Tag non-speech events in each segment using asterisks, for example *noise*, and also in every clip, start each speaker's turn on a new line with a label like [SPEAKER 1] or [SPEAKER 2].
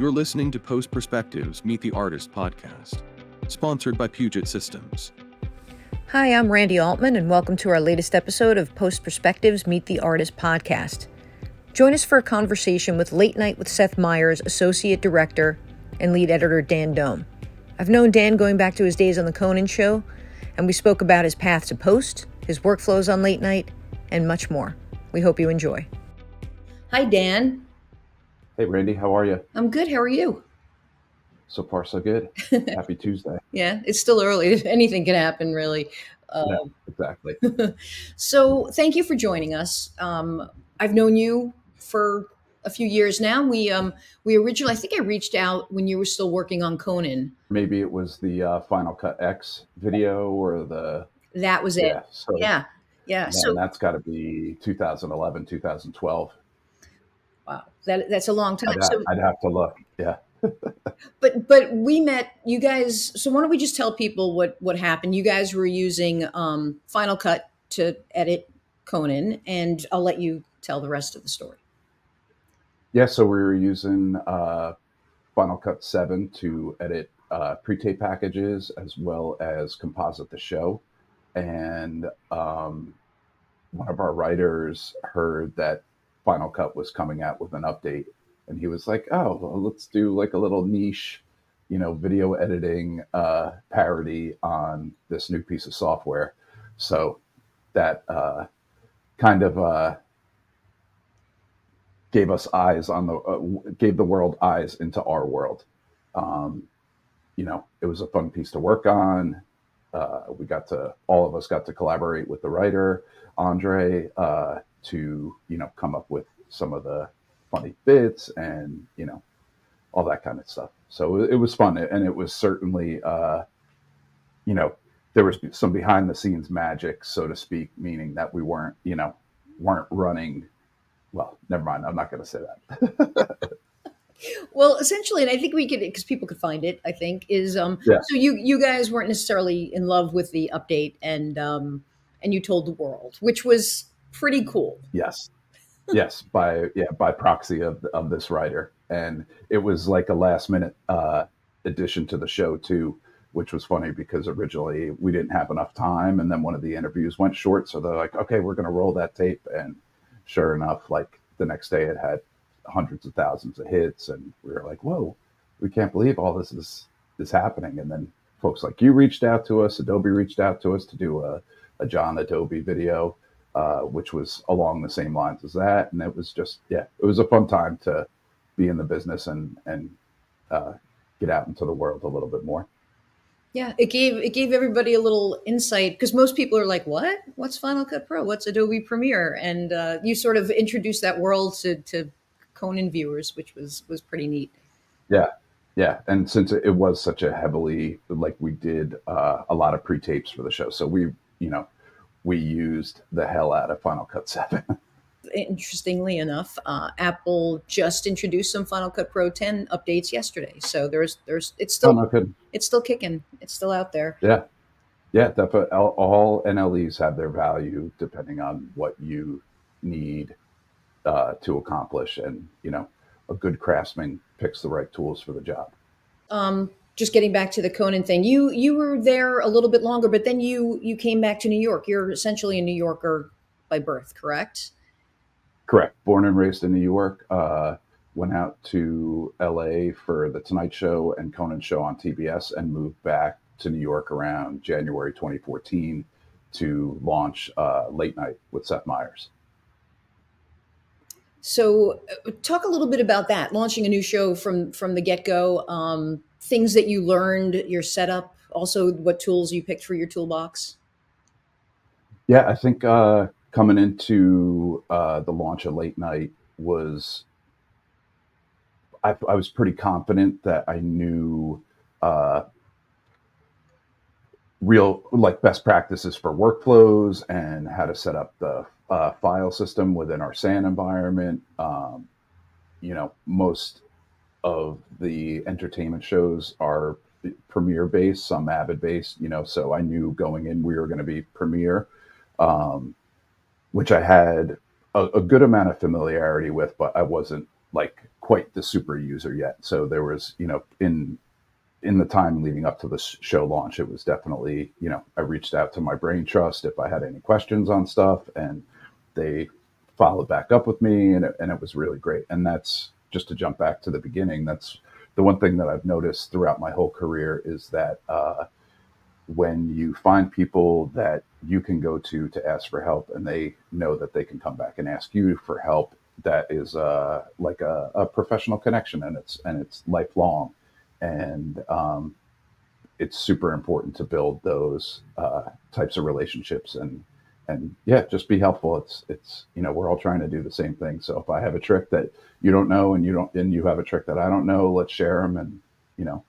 [SPEAKER 1] You're listening to Post Perspectives Meet the Artist podcast, sponsored by Puget Systems.
[SPEAKER 2] Hi, I'm Randy Altman, and welcome to our latest episode of Post Perspectives Meet the Artist podcast. Join us for a conversation with Late Night with Seth Meyers, Associate Director and Lead Editor Dan Dome. I've known Dan going back to his days on The Conan Show, and we spoke about his path to Post, his workflows on late night, and much more. We hope you enjoy. Hi, Dan.
[SPEAKER 3] Hey, Randy, how are you?
[SPEAKER 2] I'm good. How are you?
[SPEAKER 3] So far, so good. *laughs* Happy Tuesday.
[SPEAKER 2] Yeah, it's still early. *laughs* Anything can happen, really.
[SPEAKER 3] Um, yeah, exactly. *laughs*
[SPEAKER 2] so, thank you for joining us. Um, I've known you for a few years now. We um we originally I think I reached out when you were still working on Conan.
[SPEAKER 3] Maybe it was the uh, Final Cut X video or the
[SPEAKER 2] that was it. so, yeah. Yeah.
[SPEAKER 3] so that's got to be 2011, 2012.
[SPEAKER 2] Wow, that that's a long time.
[SPEAKER 3] I'd, so, I'd have to look. Yeah. *laughs*
[SPEAKER 2] but but we met you guys. So why don't we just tell people what what happened? You guys were using um, Final Cut to edit Conan, and I'll let you tell the rest of the story.
[SPEAKER 3] Yeah, so we were using uh, Final Cut 7 to edit uh, pre-tape packages as well as composite the show. And um, one of our writers heard that Final Cut was coming out with an update, and he was like, "Oh, well, let's do like a little niche, you know, video editing uh, parody on this new piece of software." So that uh, kind of uh, gave us eyes on the uh, gave the world eyes into our world. Um, you know, it was a fun piece to work on. Uh, we got to all of us got to collaborate with the writer Andre uh, to you know come up with some of the funny bits and you know all that kind of stuff. So it, it was fun, and it was certainly uh, you know there was some behind the scenes magic, so to speak, meaning that we weren't you know weren't running well, never mind. I'm not going to say that. *laughs*
[SPEAKER 2] well, essentially, and I think we could because people could find it. I think is um. Yeah. So you you guys weren't necessarily in love with the update, and um, and you told the world, which was pretty cool.
[SPEAKER 3] Yes, yes, *laughs* by yeah by proxy of of this writer, and it was like a last minute uh, addition to the show too which was funny because originally we didn't have enough time and then one of the interviews went short. So they're like okay we're going to roll that tape. And sure enough, like the next day it had hundreds of thousands of hits, and we were like, whoa, we can't believe all this is is happening. And then folks like you reached out to us, Adobe reached out to us to do a, a John Adobe video, uh, which was along the same lines as that, and it was just yeah, it was a fun time to be in the business and and uh, get out into the world a little bit more.
[SPEAKER 2] Yeah, it gave it gave everybody a little insight because most people are like, "What? What's Final Cut Pro? What's Adobe Premiere?" And uh, you sort of introduced that world to, to Conan viewers, which was was pretty neat.
[SPEAKER 3] Yeah, yeah, and since it was such a heavily like we did uh, a lot of pre tapes for the show, so we you know we used the hell out of Final Cut Seven. *laughs*
[SPEAKER 2] interestingly enough, uh, Apple just introduced some Final Cut Pro 10 updates yesterday. So there's there's it's still oh, no, it's still kicking. It's still out there.
[SPEAKER 3] Yeah, yeah. Definitely. All NLEs have their value depending on what you need uh, to accomplish, and you know, a good craftsman picks the right tools for the job.
[SPEAKER 2] Um, just getting back to the Conan thing, you you were there a little bit longer, but then you you came back to New York. You're essentially a New Yorker by birth, correct?
[SPEAKER 3] Correct. Born and raised in New York. Uh, went out to LA for the Tonight Show and Conan Show on TBS, and moved back to New York around January 2014 to launch uh, Late Night with Seth Meyers.
[SPEAKER 2] So, uh, talk a little bit about that. Launching a new show from from the get go. Um, things that you learned, your setup, also what tools you picked for your toolbox.
[SPEAKER 3] Yeah, I think uh, coming into uh, the launch of late night was I, I, was pretty confident that I knew uh, real like best practices for workflows and how to set up the uh, file system within our SAN environment. Um, you know, most of the entertainment shows are Premiere based, some Avid based. You know, so I knew going in we were going to be Premiere. Um, which I had a, a, good amount of familiarity with, but I wasn't like quite the super user yet. So there was, you know, in in the time leading up to the show launch, it was definitely, you know, I reached out to my brain trust if I had any questions on stuff, and they followed back up with me, and it, and it was really great. And that's just to jump back to the beginning. That's the one thing that I've noticed throughout my whole career is that uh, when you find people that you can go to to ask for help, and they know that they can come back and ask you for help, that is uh, like a, a professional connection, and it's and it's lifelong and um, it's super important to build those uh, types of relationships and and yeah just be helpful. It's it's you know we're all trying to do the same thing. So if i have a trick that you don't know and you don't and you have a trick that i don't know let's share them and you know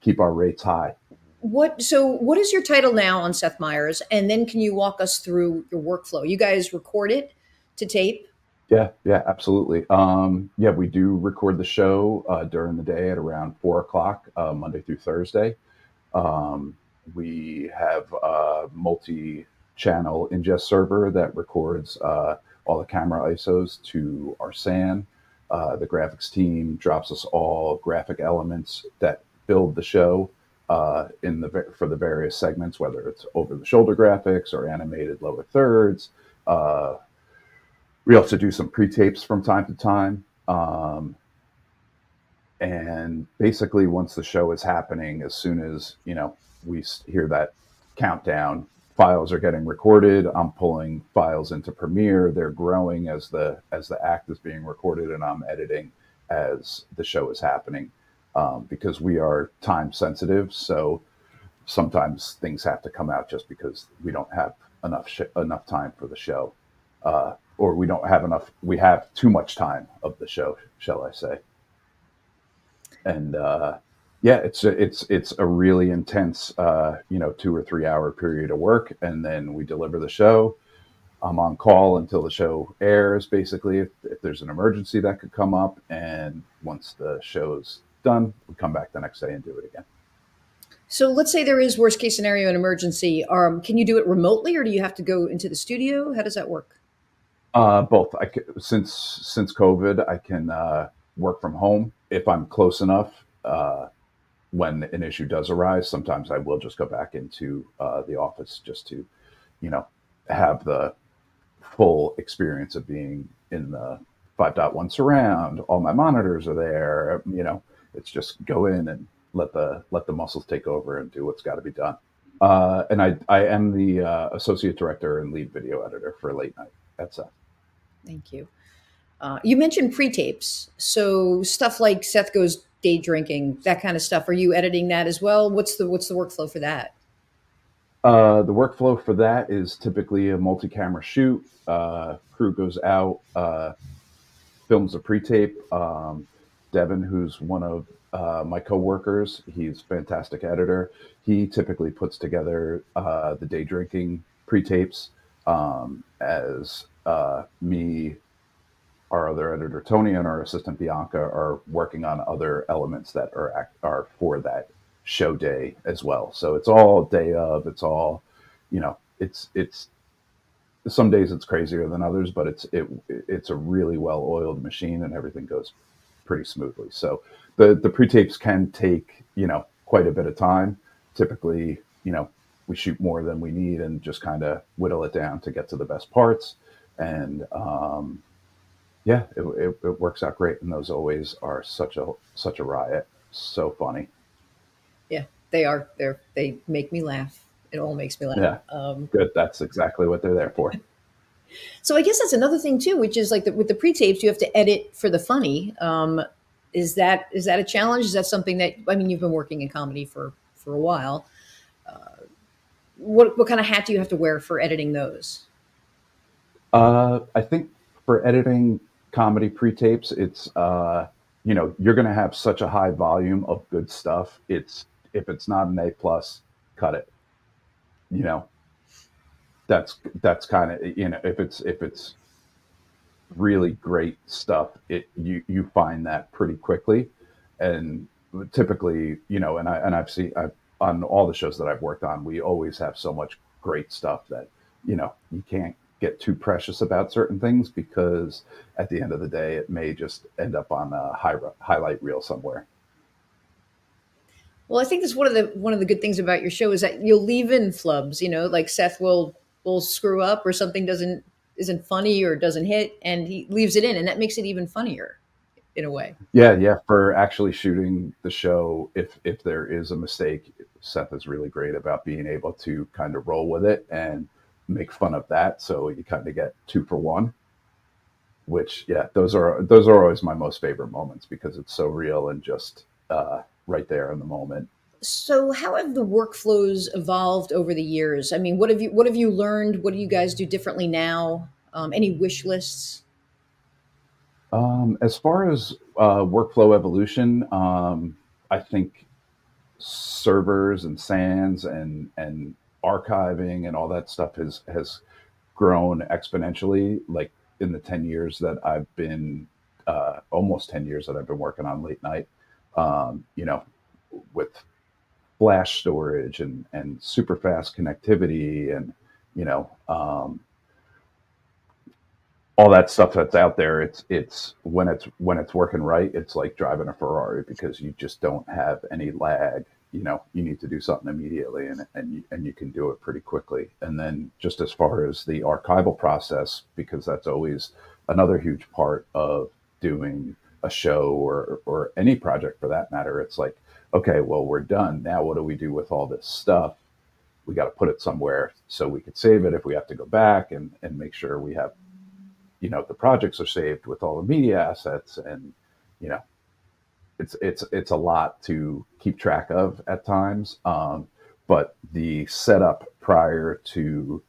[SPEAKER 3] keep our rates high.
[SPEAKER 2] What so what is your title now on seth meyers? And then can you walk us through your workflow? You guys record it to tape?
[SPEAKER 3] Yeah, yeah, absolutely. Um, yeah, we do record the show uh, during the day at around four o'clock, uh, Monday through Thursday. Um, we have a multi-channel ingest server that records uh, all the camera ISOs to our SAN. Uh, the graphics team drops us all graphic elements that build the show uh, in the for the various segments, whether it's over-the-shoulder graphics or animated lower thirds uh, we also do some pre-tapes from time to time. Um, and basically, once the show is happening, as soon as you know we hear that countdown, files are getting recorded. I'm pulling files into Premiere. They're growing as the as the act is being recorded, and I'm editing as the show is happening um, because we are time sensitive. So sometimes things have to come out just because we don't have enough sh- enough time for the show. Uh, or we don't have enough we have too much time of the show shall i say and uh, yeah it's a, it's it's a really intense uh, you know two or three hour period of work and then we deliver the show. I'm on call until the show airs basically if, if there's an emergency that could come up and once the show's done we come back the next day and do it again.
[SPEAKER 2] So let's say there is worst case scenario an emergency. Um, can you do it remotely or do you have to go into the studio? How does that work?
[SPEAKER 3] Uh, both. I can, since since COVID, I can uh, work from home if I'm close enough. Uh, when an issue does arise, sometimes I will just go back into uh, the office just to, you know, have the full experience of being in the 5.1 surround. All my monitors are there. You know, it's just go in and let the let the muscles take over and do what's got to be done. Uh, and I I am the uh, associate director and lead video editor for Late Night at Seth.
[SPEAKER 2] Thank you. Uh, you mentioned pre-tapes, so stuff like Seth goes day drinking, that kind of stuff. Are you editing that as well? What's the what's the workflow for that?
[SPEAKER 3] Uh, the workflow for that is typically a multi-camera shoot. Uh, crew goes out, uh, films a pre-tape. Um, Devin, who's one of uh, my coworkers, he's fantastic editor. He typically puts together uh, the day drinking pre-tapes um, as uh, me, our other editor Tony, and our assistant Bianca are working on other elements that are are for that show day as well. So it's all day of. It's all, you know, it's it's some days it's crazier than others, but it's it it's a really well oiled machine and everything goes pretty smoothly. So the the pre tapes can take you know quite a bit of time. Typically, you know, we shoot more than we need and just kind of whittle it down to get to the best parts and um, yeah, it, it, it, works out great. And those always are such a such a riot. So funny.
[SPEAKER 2] Yeah, they are. They they make me laugh. It all makes me laugh.
[SPEAKER 3] Yeah, um, good. That's exactly what they're there for. *laughs*
[SPEAKER 2] So I guess that's another thing too, which is like the, with the pre-tapes, you have to edit for the funny. Um, is that is that a challenge? Is that something that I mean, you've been working in comedy for for a while. Uh, what what kind of hat do you have to wear for editing those?
[SPEAKER 3] Uh, I think for editing comedy pre-tapes, it's uh, you know you're going to have such a high volume of good stuff. It's if it's not an A plus, cut it. You know, that's that's kind of you know if it's if it's really great stuff, it you you find that pretty quickly, and typically you know, and I and I've seen I've on all the shows that I've worked on, we always have so much great stuff that you know you can't get too precious about certain things because at the end of the day, it may just end up on a high, highlight reel somewhere.
[SPEAKER 2] Well, I think that's one of the one of the good things about your show is that you'll leave in flubs. You know, like Seth will will screw up or something doesn't isn't funny or doesn't hit, and he leaves it in, and that makes it even funnier in a way.
[SPEAKER 3] Yeah, yeah. For actually shooting the show, if if there is a mistake, Seth is really great about being able to kind of roll with it and make fun of that. So you kind of get two for one. Which yeah, those are those are always my most favorite moments because it's so real and just uh, right there in the moment.
[SPEAKER 2] So how have the workflows evolved over the years? I mean, what have you what have you learned? What do you guys do differently now? Um, any wish lists?
[SPEAKER 3] Um, as far as uh, workflow evolution, um, I think servers and SANs and and archiving and all that stuff has has grown exponentially. Like in the ten years that I've been, uh, almost ten years that I've been working on late night, um, you know, with flash storage and and super fast connectivity and you know um, all that stuff that's out there it's it's when it's when it's working right it's like driving a ferrari because you just don't have any lag you know you need to do something immediately and and you, and you can do it pretty quickly. And then just as far as the archival process because that's always another huge part of doing a show or or any project for that matter it's like okay well we're done. Now what do we do with all this stuff? We got to put it somewhere so we could save it if we have to go back and and make sure we have you know the projects are saved with all the media assets and you know it's it's it's a lot to keep track of at times um, but the setup prior to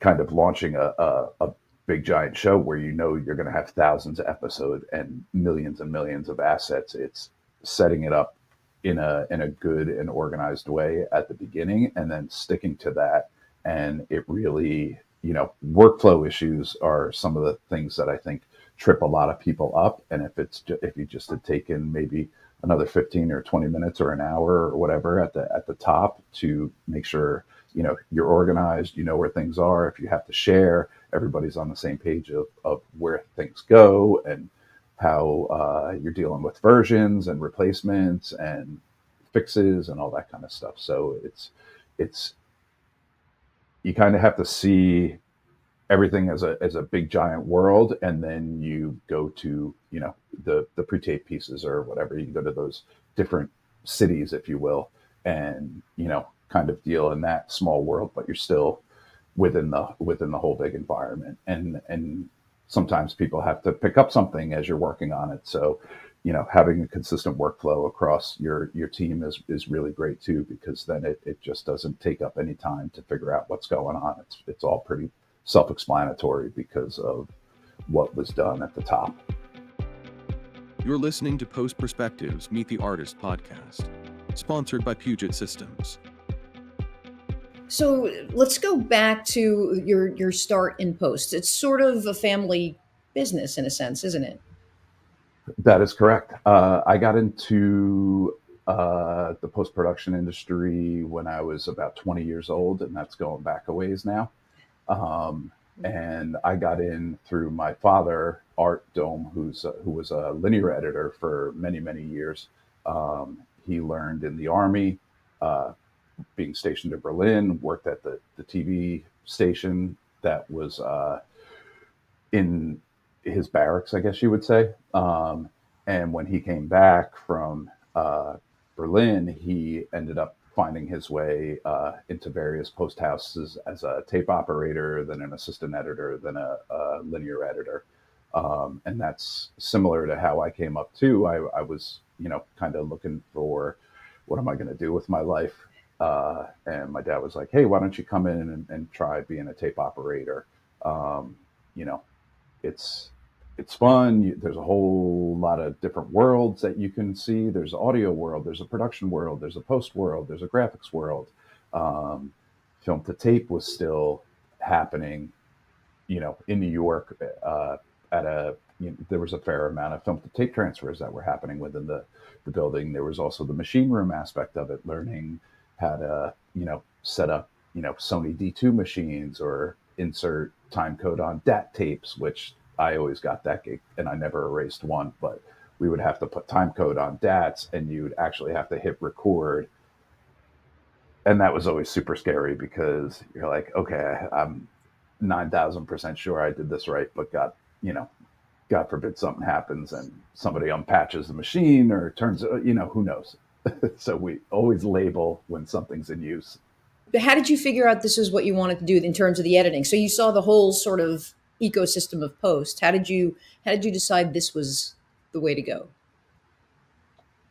[SPEAKER 3] kind of launching a, a, a big giant show where you know you're going to have thousands of episodes and millions and millions of assets it's setting it up in a in a good and organized way at the beginning and then sticking to that. And it really you know, workflow issues are some of the things that I think trip a lot of people up. And if it's ju- if you just had taken maybe another 15 or 20 minutes or an hour or whatever at the at the top to make sure you know you're organized, you know where things are. If you have to share, everybody's on the same page of of where things go and how uh, you're dealing with versions and replacements and fixes and all that kind of stuff. So it's it's you kind of have to see everything as a as a big giant world and then you go to you know the the pre-tape pieces or whatever. You go to those different cities if you will and you know kind of deal in that small world but you're still within the within the whole big environment. And and sometimes people have to pick up something as you're working on it. So you know having a consistent workflow across your your team is is really great too because then it, it just doesn't take up any time to figure out what's going on. It's it's all pretty self-explanatory because of what was done at the top
[SPEAKER 1] you're listening to post perspectives meet the artist podcast sponsored by puget systems
[SPEAKER 2] so let's go back to your your start in post it's sort of a family business in a sense isn't it
[SPEAKER 3] that is correct. Uh, I got into uh, the post production industry when I was about 20 years old, and that's going back a ways now. Um, and I got in through my father, Art Dome, who's who was a linear editor for many many years. Um, he learned in the army, uh, being stationed in Berlin, worked at the the TV station that was uh, in his barracks, I guess you would say. Um, and when he came back from uh, Berlin, he ended up finding his way uh, into various post houses as a tape operator, then an assistant editor, then a, a linear editor. Um, and that's similar to how I came up too. I, I was, you know, kind of looking for what am I going to do with my life? Uh, and my dad was like, "Hey, why don't you come in and, and try being a tape operator?" Um, you know, it's it's fun. You, there's a whole lot of different worlds that you can see. There's audio world, there's a production world, there's a post world, there's a graphics world. Um, film to tape was still happening, you know, in New York uh, at a. You know, there was a fair amount of film to tape transfers that were happening within the the building. There was also the machine room aspect of it, learning how to you know set up you know Sony D2 machines or insert time code on DAT tapes, which I always got that gig and I never erased one, but we would have to put time code on DATs and you'd actually have to hit record. And that was always super scary because you're like, okay, I'm 9,000% sure I did this right, but got, you know, God forbid something happens and somebody unpatches the machine or turns, you know, who knows. *laughs* so we always label when something's in use.
[SPEAKER 2] But how did you figure out this is what you wanted to do in terms of the editing? So you saw the whole sort of ecosystem of post. How did you how did you decide this was the way to go?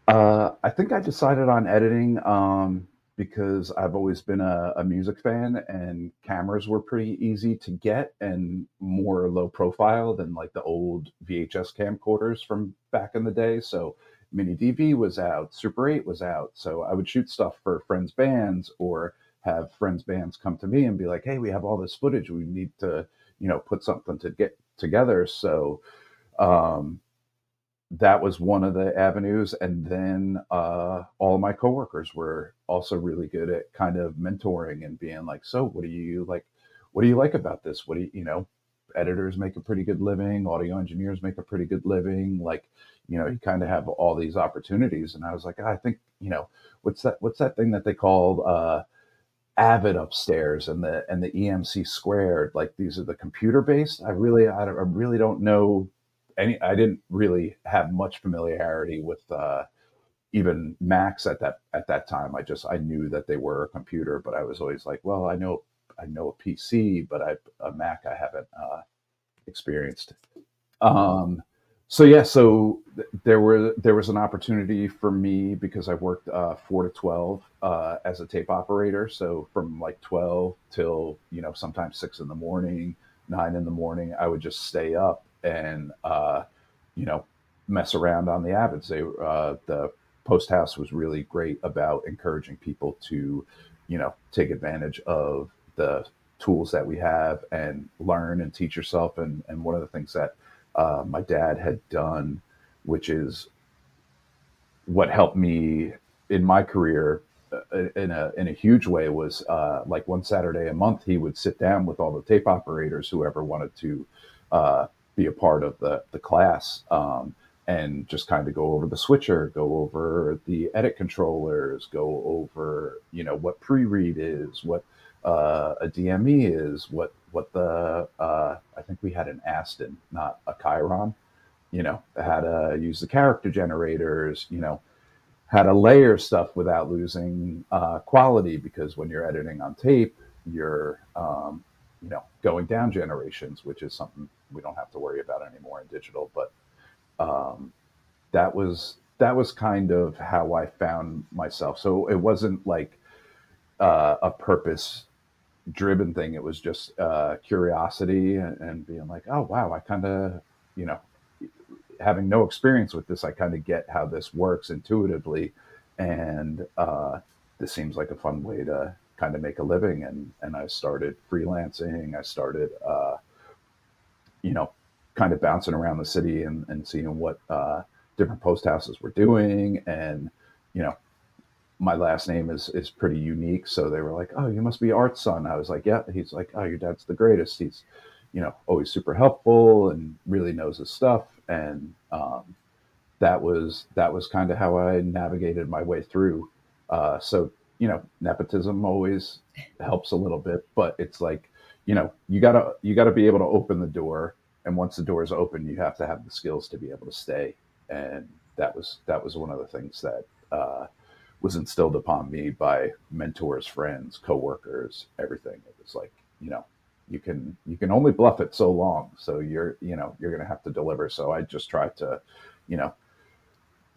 [SPEAKER 3] Uh, I think I decided on editing um, because I've always been a, a, music fan, and cameras were pretty easy to get and more low profile than like the old VHS camcorders from back in the day. So Mini DV was out, Super 8 was out, so I would shoot stuff for friends' bands or have friends' bands come to me and be like, "Hey, we have all this footage. We need to, you know, put something to get together." So. Um, that was one of the avenues and then uh, all my coworkers were also really good at kind of mentoring and being like so what do you like what do you like about this what do you you know editors make a pretty good living audio engineers make a pretty good living like you know you kind of have all these opportunities and i was like i think you know what's that what's that thing that they call uh avid upstairs and the and the emc squared like these are the computer based i really i, I really don't know any I didn't really have much familiarity with uh, even Macs at that at that time. I just I knew that they were a computer, but I was always like, well, I know I know a PC, but I a Mac I haven't uh, experienced. Um, so yeah, so th- there were there was an opportunity for me because I worked uh, four to twelve uh, as a tape operator. So from like twelve till you know sometimes six in the morning, nine in the morning, I would just stay up and uh, you know mess around on the Avids. They uh, the Post House was really great about encouraging people to you know take advantage of the tools that we have and learn and teach yourself. And and one of the things that uh, my dad had done, which is what helped me in my career uh, in a in a huge way was uh, like one Saturday a month he would sit down with all the tape operators whoever wanted to uh, be a part of the the class um, and just kind of go over the switcher, go over the edit controllers, go over you know what pre-read is, what uh, a DME is, what what the uh, I think we had an Aston, not a Chiron. You know how to use the character generators. You know how to layer stuff without losing uh, quality because when you're editing on tape, you're um, you know going down generations, which is something we don't have to worry about anymore in digital. But um, that was that was kind of how I found myself. So it wasn't like uh, a purpose driven thing. It was just uh, curiosity and, and, being like, oh wow, I kind of you know having no experience with this, I kind of get how this works intuitively, and uh, this seems like a fun way to kind of make a living. And and I started freelancing. I started uh, you know, kind of bouncing around the city and, and seeing what uh, different post houses were doing. And, you know, my last name is is pretty unique. So they were like, Oh, you must be Art's son. I was like, Yeah. He's like, Oh, your dad's the greatest. He's, you know, always super helpful and really knows his stuff. And um, that was that was kind of how I navigated my way through. Uh, so, you know, nepotism always helps a little bit, but it's like you know you gotta you gotta be able to open the door and once the door is open you have to have the skills to be able to stay and that was that was one of the things that uh, was instilled upon me by mentors friends coworkers everything it was like you know you can you can only bluff it so long so you're you know you're gonna have to deliver so i just tried to you know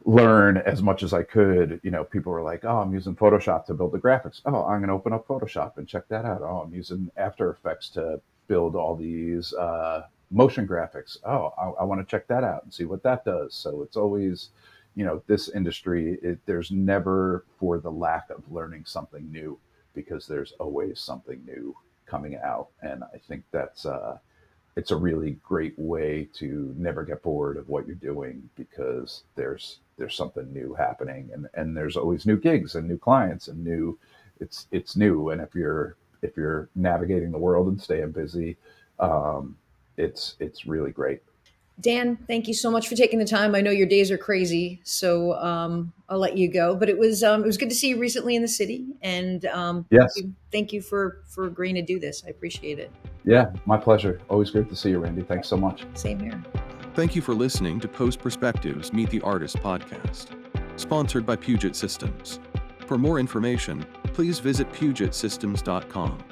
[SPEAKER 3] learn as much as I could. You know, people were like, "Oh, I'm using Photoshop to build the graphics." Oh, I'm going to open up Photoshop and check that out. Oh, I'm using After Effects to build all these uh, motion graphics. Oh, I, I want to check that out and see what that does. So it's always, you know, this industry. It, there's never for the lack of learning something new because there's always something new coming out, and I think that's. Uh, it's a really great way to never get bored of what you're doing because there's there's something new happening and and there's always new gigs and new clients and new it's it's new and if you're if you're navigating the world and staying busy, um, it's it's really great.
[SPEAKER 2] Dan, thank you so much for taking the time. I know your days are crazy, so um, I'll let you go. But it was um, it was good to see you recently in the city, and um,
[SPEAKER 3] yes,
[SPEAKER 2] thank you, thank you for for agreeing to do this. I appreciate it.
[SPEAKER 3] Yeah, my pleasure. Always great to see you, Randy. Thanks so much.
[SPEAKER 2] Same here.
[SPEAKER 1] Thank you for listening to Post Perspectives Meet the Artist podcast, sponsored by Puget Systems. For more information, please visit pugetsystems.com.